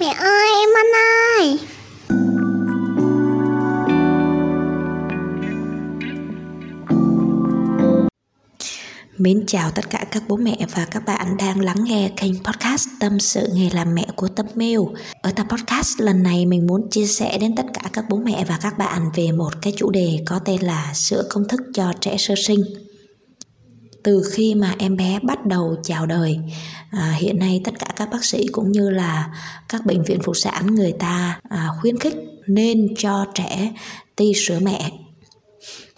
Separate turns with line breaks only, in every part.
Mẹ ơi em ăn ơi
Mến chào tất cả các bố mẹ và các bạn đang lắng nghe kênh podcast Tâm sự nghề làm mẹ của Tâm Miêu. Ở tập podcast lần này mình muốn chia sẻ đến tất cả các bố mẹ và các bạn về một cái chủ đề có tên là sữa công thức cho trẻ sơ sinh. Từ khi mà em bé bắt đầu chào đời, à, hiện nay tất cả các bác sĩ cũng như là các bệnh viện phụ sản người ta à, khuyến khích nên cho trẻ ti sữa mẹ.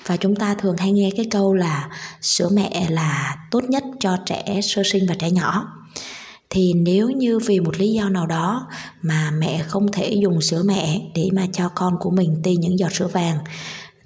Và chúng ta thường hay nghe cái câu là sữa mẹ là tốt nhất cho trẻ sơ sinh và trẻ nhỏ. Thì nếu như vì một lý do nào đó mà mẹ không thể dùng sữa mẹ để mà cho con của mình ti những giọt sữa vàng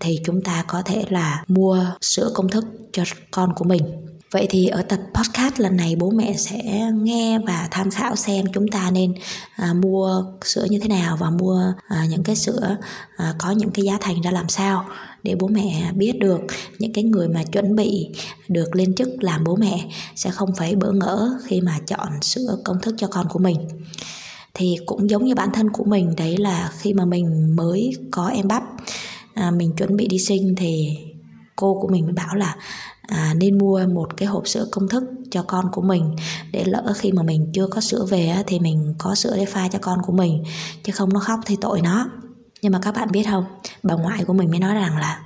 thì chúng ta có thể là mua sữa công thức cho con của mình. Vậy thì ở tập podcast lần này bố mẹ sẽ nghe và tham khảo xem chúng ta nên à, mua sữa như thế nào và mua à, những cái sữa à, có những cái giá thành ra làm sao để bố mẹ biết được. Những cái người mà chuẩn bị được lên chức làm bố mẹ sẽ không phải bỡ ngỡ khi mà chọn sữa công thức cho con của mình. Thì cũng giống như bản thân của mình đấy là khi mà mình mới có em bắp à, mình chuẩn bị đi sinh thì cô của mình mới bảo là à, nên mua một cái hộp sữa công thức cho con của mình. Để lỡ khi mà mình chưa có sữa về thì mình có sữa để pha cho con của mình chứ không nó khóc thì tội nó. Nhưng mà các bạn biết không bà ngoại của mình mới nói rằng là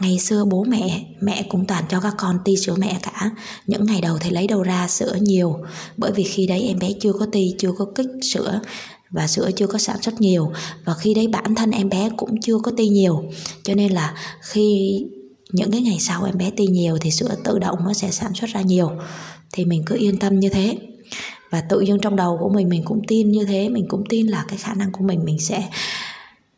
ngày xưa bố mẹ mẹ cũng toàn cho các con ti sữa mẹ cả. Những ngày đầu thì lấy đâu ra sữa nhiều. Bởi vì khi đấy em bé chưa có ti chưa có kích sữa và sữa chưa có sản xuất nhiều. Và khi đấy bản thân em bé cũng chưa có ti nhiều. Cho nên là khi những cái ngày sau em bé ti nhiều thì sữa tự động nó sẽ sản xuất ra nhiều. Thì mình cứ yên tâm như thế. Và tự dưng trong đầu của mình mình cũng tin như thế. Mình cũng tin là cái khả năng của mình mình sẽ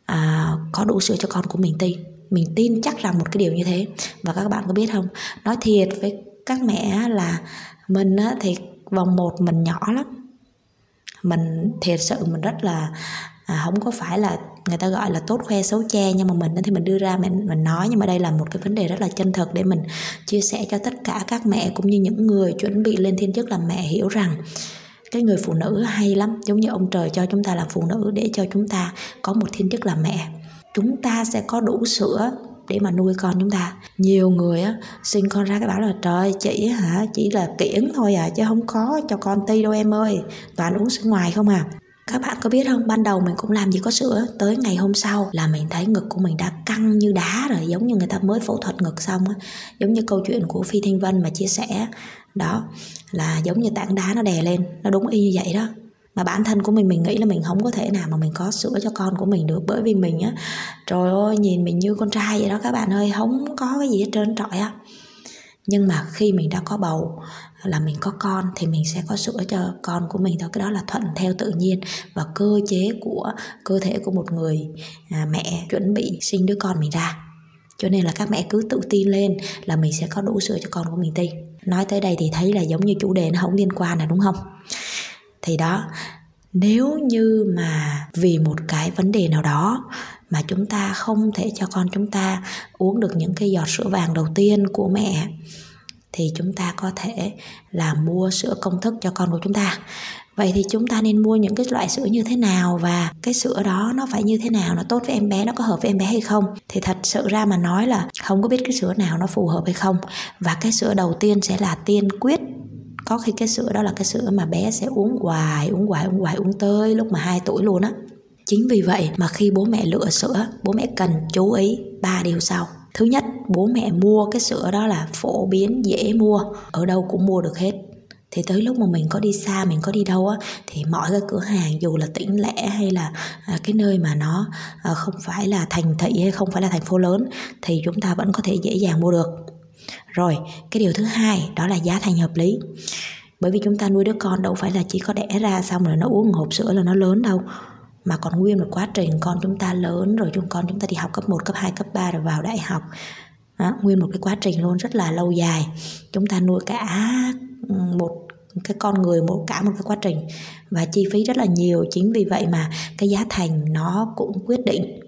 à, có đủ sữa cho con của mình ti. Mình tin chắc rằng một cái điều như thế. Và các bạn có biết không? Nói thiệt với các mẹ là mình á, thì vòng một mình nhỏ lắm. Mình thiệt sự mình rất là à, không có phải là người ta gọi là tốt khoe xấu che, nhưng mà mình thì mình đưa ra mình mình nói. Nhưng mà đây là một cái vấn đề rất là chân thật để mình chia sẻ cho tất cả các mẹ cũng như những người chuẩn bị lên thiên chức làm mẹ hiểu rằng cái người phụ nữ hay lắm. Giống như ông trời cho chúng ta là phụ nữ để cho chúng ta có một thiên chức làm mẹ. Chúng ta sẽ có đủ sữa để mà nuôi con chúng ta. Nhiều người á sinh con ra cái bảo là trời, chị hả, chỉ là kiển thôi à chứ không có cho con ti đâu em ơi. Toàn uống sữa ngoài không à các bạn có biết không? Ban đầu mình cũng làm gì có sữa. Tới ngày hôm sau là mình thấy ngực của mình đã căng như đá rồi, giống như người ta mới phẫu thuật ngực xong á. Giống như câu chuyện của phi thanh vân mà chia sẻ đó, là giống như tảng đá nó đè lên, nó đúng y như vậy đó. Mà bản thân của mình mình nghĩ là mình không có thể nào mà mình có sữa cho con của mình được bởi vì mình á, trời ơi, nhìn mình như con trai vậy đó các bạn ơi, không có cái gì hết trơn trọi á nhưng mà khi mình đã có bầu là mình có con thì mình sẽ có sữa cho con của mình thôi. Cái đó là thuận theo tự nhiên và cơ chế của cơ thể của một người à, mẹ chuẩn bị sinh đứa con mình ra. Cho nên là các mẹ cứ tự tin lên là mình sẽ có đủ sữa cho con của mình tin nói tới đây thì thấy là giống như chủ đề nó không liên quan là đúng không? Thì đó nếu như mà vì một cái vấn đề nào đó mà chúng ta không thể cho con chúng ta uống được những cái giọt sữa vàng đầu tiên của mẹ, thì chúng ta có thể là mua sữa công thức cho con của chúng ta. Vậy thì chúng ta nên mua những cái loại sữa như thế nào và cái sữa đó nó phải như thế nào, nó tốt với em bé, nó có hợp với em bé hay không? Thì thật sự ra mà nói là không có biết cái sữa nào nó phù hợp hay không. Và cái sữa đầu tiên sẽ là tiên quyết. Có khi cái sữa đó là cái sữa mà bé sẽ uống hoài uống hoài uống hoài, uống tới lúc mà 2 tuổi luôn á chính vì vậy mà khi bố mẹ lựa sữa, bố mẹ cần chú ý ba điều sau. Thứ nhất, bố mẹ mua cái sữa đó là phổ biến, dễ mua, ở đâu cũng mua được hết. Thì tới lúc mà mình có đi xa, mình có đi đâu á, thì mọi cái cửa hàng, dù là tỉnh lẻ hay là à, cái nơi mà nó à, không phải là thành thị hay không phải là thành phố lớn, thì chúng ta vẫn có thể dễ dàng mua được. Rồi, cái điều thứ hai, đó là giá thành hợp lý. Bởi vì chúng ta nuôi đứa con đâu phải là chỉ có đẻ ra xong rồi nó uống hộp sữa là nó lớn đâu mà còn nguyên một quá trình con chúng ta lớn rồi chúng con chúng ta đi học cấp 1, cấp 2, cấp 3 rồi vào đại học. Đó, nguyên một cái quá trình luôn rất là lâu dài. Chúng ta nuôi cả ừ, một cái con người một cả một cái quá trình. Và chi phí rất là nhiều chính vì vậy mà cái giá thành nó cũng quyết định.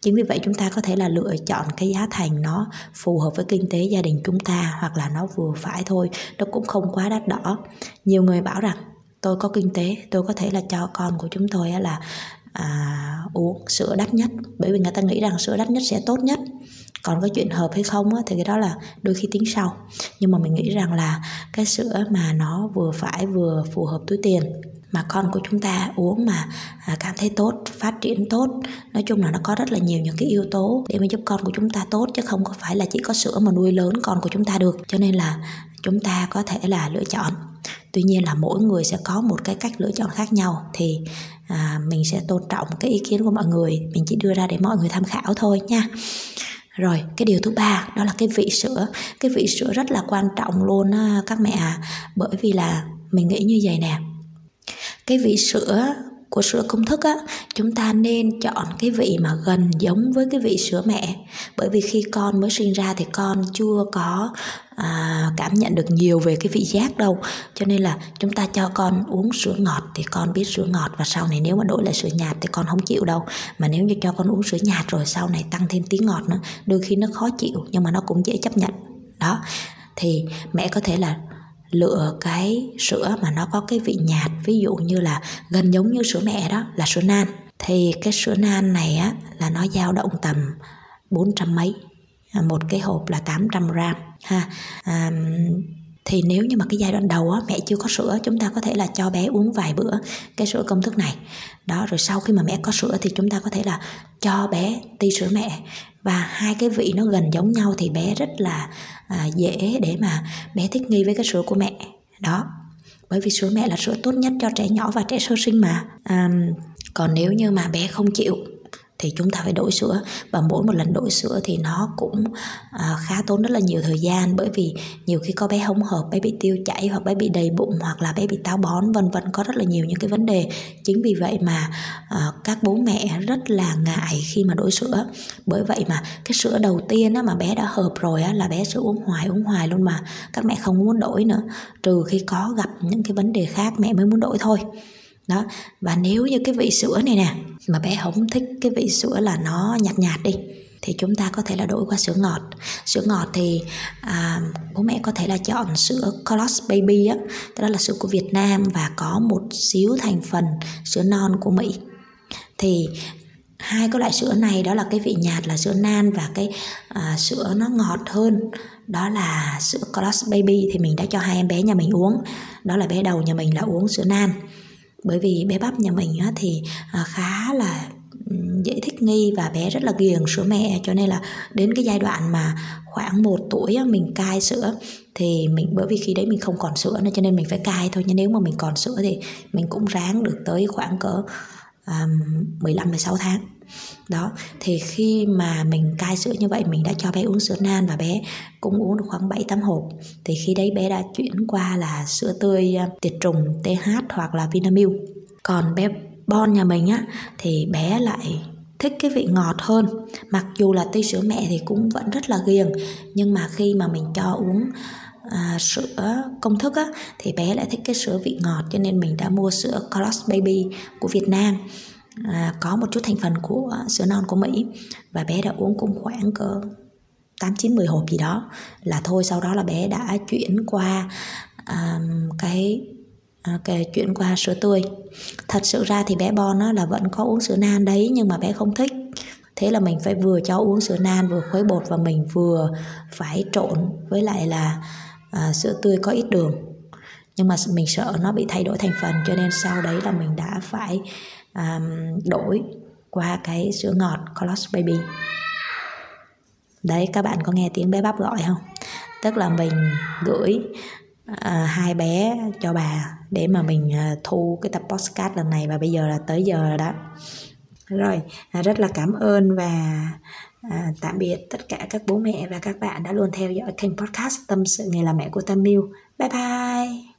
Chính vì vậy chúng ta có thể là lựa chọn cái giá thành nó phù hợp với kinh tế gia đình chúng ta hoặc là nó vừa phải thôi. Nó cũng không quá đắt đỏ. Nhiều người bảo rằng tôi có kinh tế tôi có thể là cho con của chúng tôi là à, uống sữa đắt nhất. Bởi vì người ta nghĩ rằng sữa đắt nhất sẽ tốt nhất. Còn có chuyện hợp hay không á, thì cái đó là đôi khi tính sau. Nhưng mà mình nghĩ rằng là cái sữa mà nó vừa phải vừa phù hợp túi tiền mà con của chúng ta uống mà à, cảm thấy tốt phát triển tốt nói chung là nó có rất là nhiều những cái yếu tố để mà giúp con của chúng ta tốt chứ không có phải là chỉ có sữa mà nuôi lớn con của chúng ta được. Cho nên là chúng ta có thể là lựa chọn tuy nhiên là mỗi người sẽ có một cái cách lựa chọn khác nhau. Thì à, mình sẽ tôn trọng cái ý kiến của mọi người. Mình chỉ đưa ra để mọi người tham khảo thôi nha. Rồi cái điều thứ ba đó là cái vị sữa. Cái vị sữa rất là quan trọng luôn á, các mẹ à bởi vì là mình nghĩ như vậy nè. Cái vị sữa của sữa công thức á chúng ta nên chọn cái vị mà gần giống với cái vị sữa mẹ. Bởi vì khi con mới sinh ra thì con chưa có à, cảm nhận được nhiều về cái vị giác đâu. Cho nên là chúng ta cho con uống sữa ngọt thì con biết sữa ngọt và sau này nếu mà đổi lại sữa nhạt thì con không chịu đâu. Mà nếu như cho con uống sữa nhạt rồi sau này tăng thêm tí ngọt nữa đôi khi nó khó chịu nhưng mà nó cũng dễ chấp nhận. Đó thì mẹ có thể là lựa cái sữa mà nó có cái vị nhạt ví dụ như là gần giống như sữa mẹ đó là sữa nan. Thì cái sữa nan này á là nó dao động tầm 400 mấy à, một cái hộp là 800 gram ha. À, thì nếu như mà cái giai đoạn đầu á, mẹ chưa có sữa chúng ta có thể là cho bé uống vài bữa cái sữa công thức này. Đó rồi sau khi mà mẹ có sữa thì chúng ta có thể là cho bé ti sữa mẹ. Và hai cái vị nó gần giống nhau thì bé rất là à, dễ để mà bé thích nghi với cái sữa của mẹ. Đó bởi vì sữa mẹ là sữa tốt nhất cho trẻ nhỏ và trẻ sơ sinh mà. À, còn nếu như mà bé không chịu thì chúng ta phải đổi sữa. Và mỗi một lần đổi sữa thì nó cũng à, khá tốn rất là nhiều thời gian. Bởi vì nhiều khi có bé không hợp bé bị tiêu chảy hoặc bé bị đầy bụng hoặc là bé bị táo bón vân vân có rất là nhiều những cái vấn đề. Chính vì vậy mà à, các bố mẹ rất là ngại khi mà đổi sữa. Bởi vậy mà cái sữa đầu tiên á, mà bé đã hợp rồi á, là bé sữa uống hoài uống hoài luôn mà. Các mẹ không muốn đổi nữa. Trừ khi có gặp những cái vấn đề khác mẹ mới muốn đổi thôi đó và nếu như cái vị sữa này nè mà bé không thích cái vị sữa là nó nhạt nhạt đi thì chúng ta có thể là đổi qua sữa ngọt. Sữa ngọt thì à, bố mẹ có thể là chọn sữa Colors Baby á đó là sữa của Việt Nam và có một xíu thành phần sữa non của Mỹ. Thì hai cái loại sữa này đó là cái vị nhạt là sữa nan và cái à, sữa nó ngọt hơn đó là sữa Colors Baby thì mình đã cho hai em bé nhà mình uống. Đó là bé đầu nhà mình là uống sữa nan bởi vì bé bắp nhà mình á, thì à, khá là dễ thích nghi và bé rất là ghiền sữa mẹ. Cho nên là đến cái giai đoạn mà khoảng một tuổi á, mình cai sữa thì mình bởi vì khi đấy mình không còn sữa nữa cho nên mình phải cai thôi. Nhưng nếu mà mình còn sữa thì mình cũng ráng được tới khoảng cỡ um, 15 16 tháng. Đó thì khi mà mình cai sữa như vậy mình đã cho bé uống sữa nan và bé cũng uống được khoảng 7 8 hộp. Thì khi đấy bé đã chuyển qua là sữa tươi um, tiệt trùng TH hoặc là Vinamilk. Còn bé Bon nhà mình á thì bé lại thích cái vị ngọt hơn. Mặc dù là tuy sữa mẹ thì cũng vẫn rất là ghiền nhưng mà khi mà mình cho uống à, sữa công thức á thì bé lại thích cái sữa vị ngọt cho nên mình đã mua sữa Cross Baby của Việt Nam. À, có một chút thành phần của à, sữa non của Mỹ. Và bé đã uống cũng khoảng cỡ 8 9 10 hộp gì đó. Là thôi sau đó là bé đã chuyển qua um, cái à, cái chuyển qua sữa tươi. Thật sự ra thì bé Bon á, là vẫn có uống sữa nan đấy nhưng mà bé không thích. Thế là mình phải vừa cho uống sữa nan vừa khuấy bột và mình vừa phải trộn với lại là à, sữa tươi có ít đường. Nhưng mà mình sợ nó bị thay đổi thành phần cho nên sau đấy là mình đã phải à, đổi qua cái sữa ngọt Colors Baby. Đấy các bạn có nghe tiếng bé bắp gọi không? Tức là mình gửi à, hai bé cho bà để mà mình à, thu cái tập podcast lần này và bây giờ là tới giờ rồi đó. Rồi à, rất là cảm ơn và à, tạm biệt tất cả các bố mẹ và các bạn đã luôn theo dõi kênh podcast tâm sự nghề làm mẹ của Tâm Miu bye bye.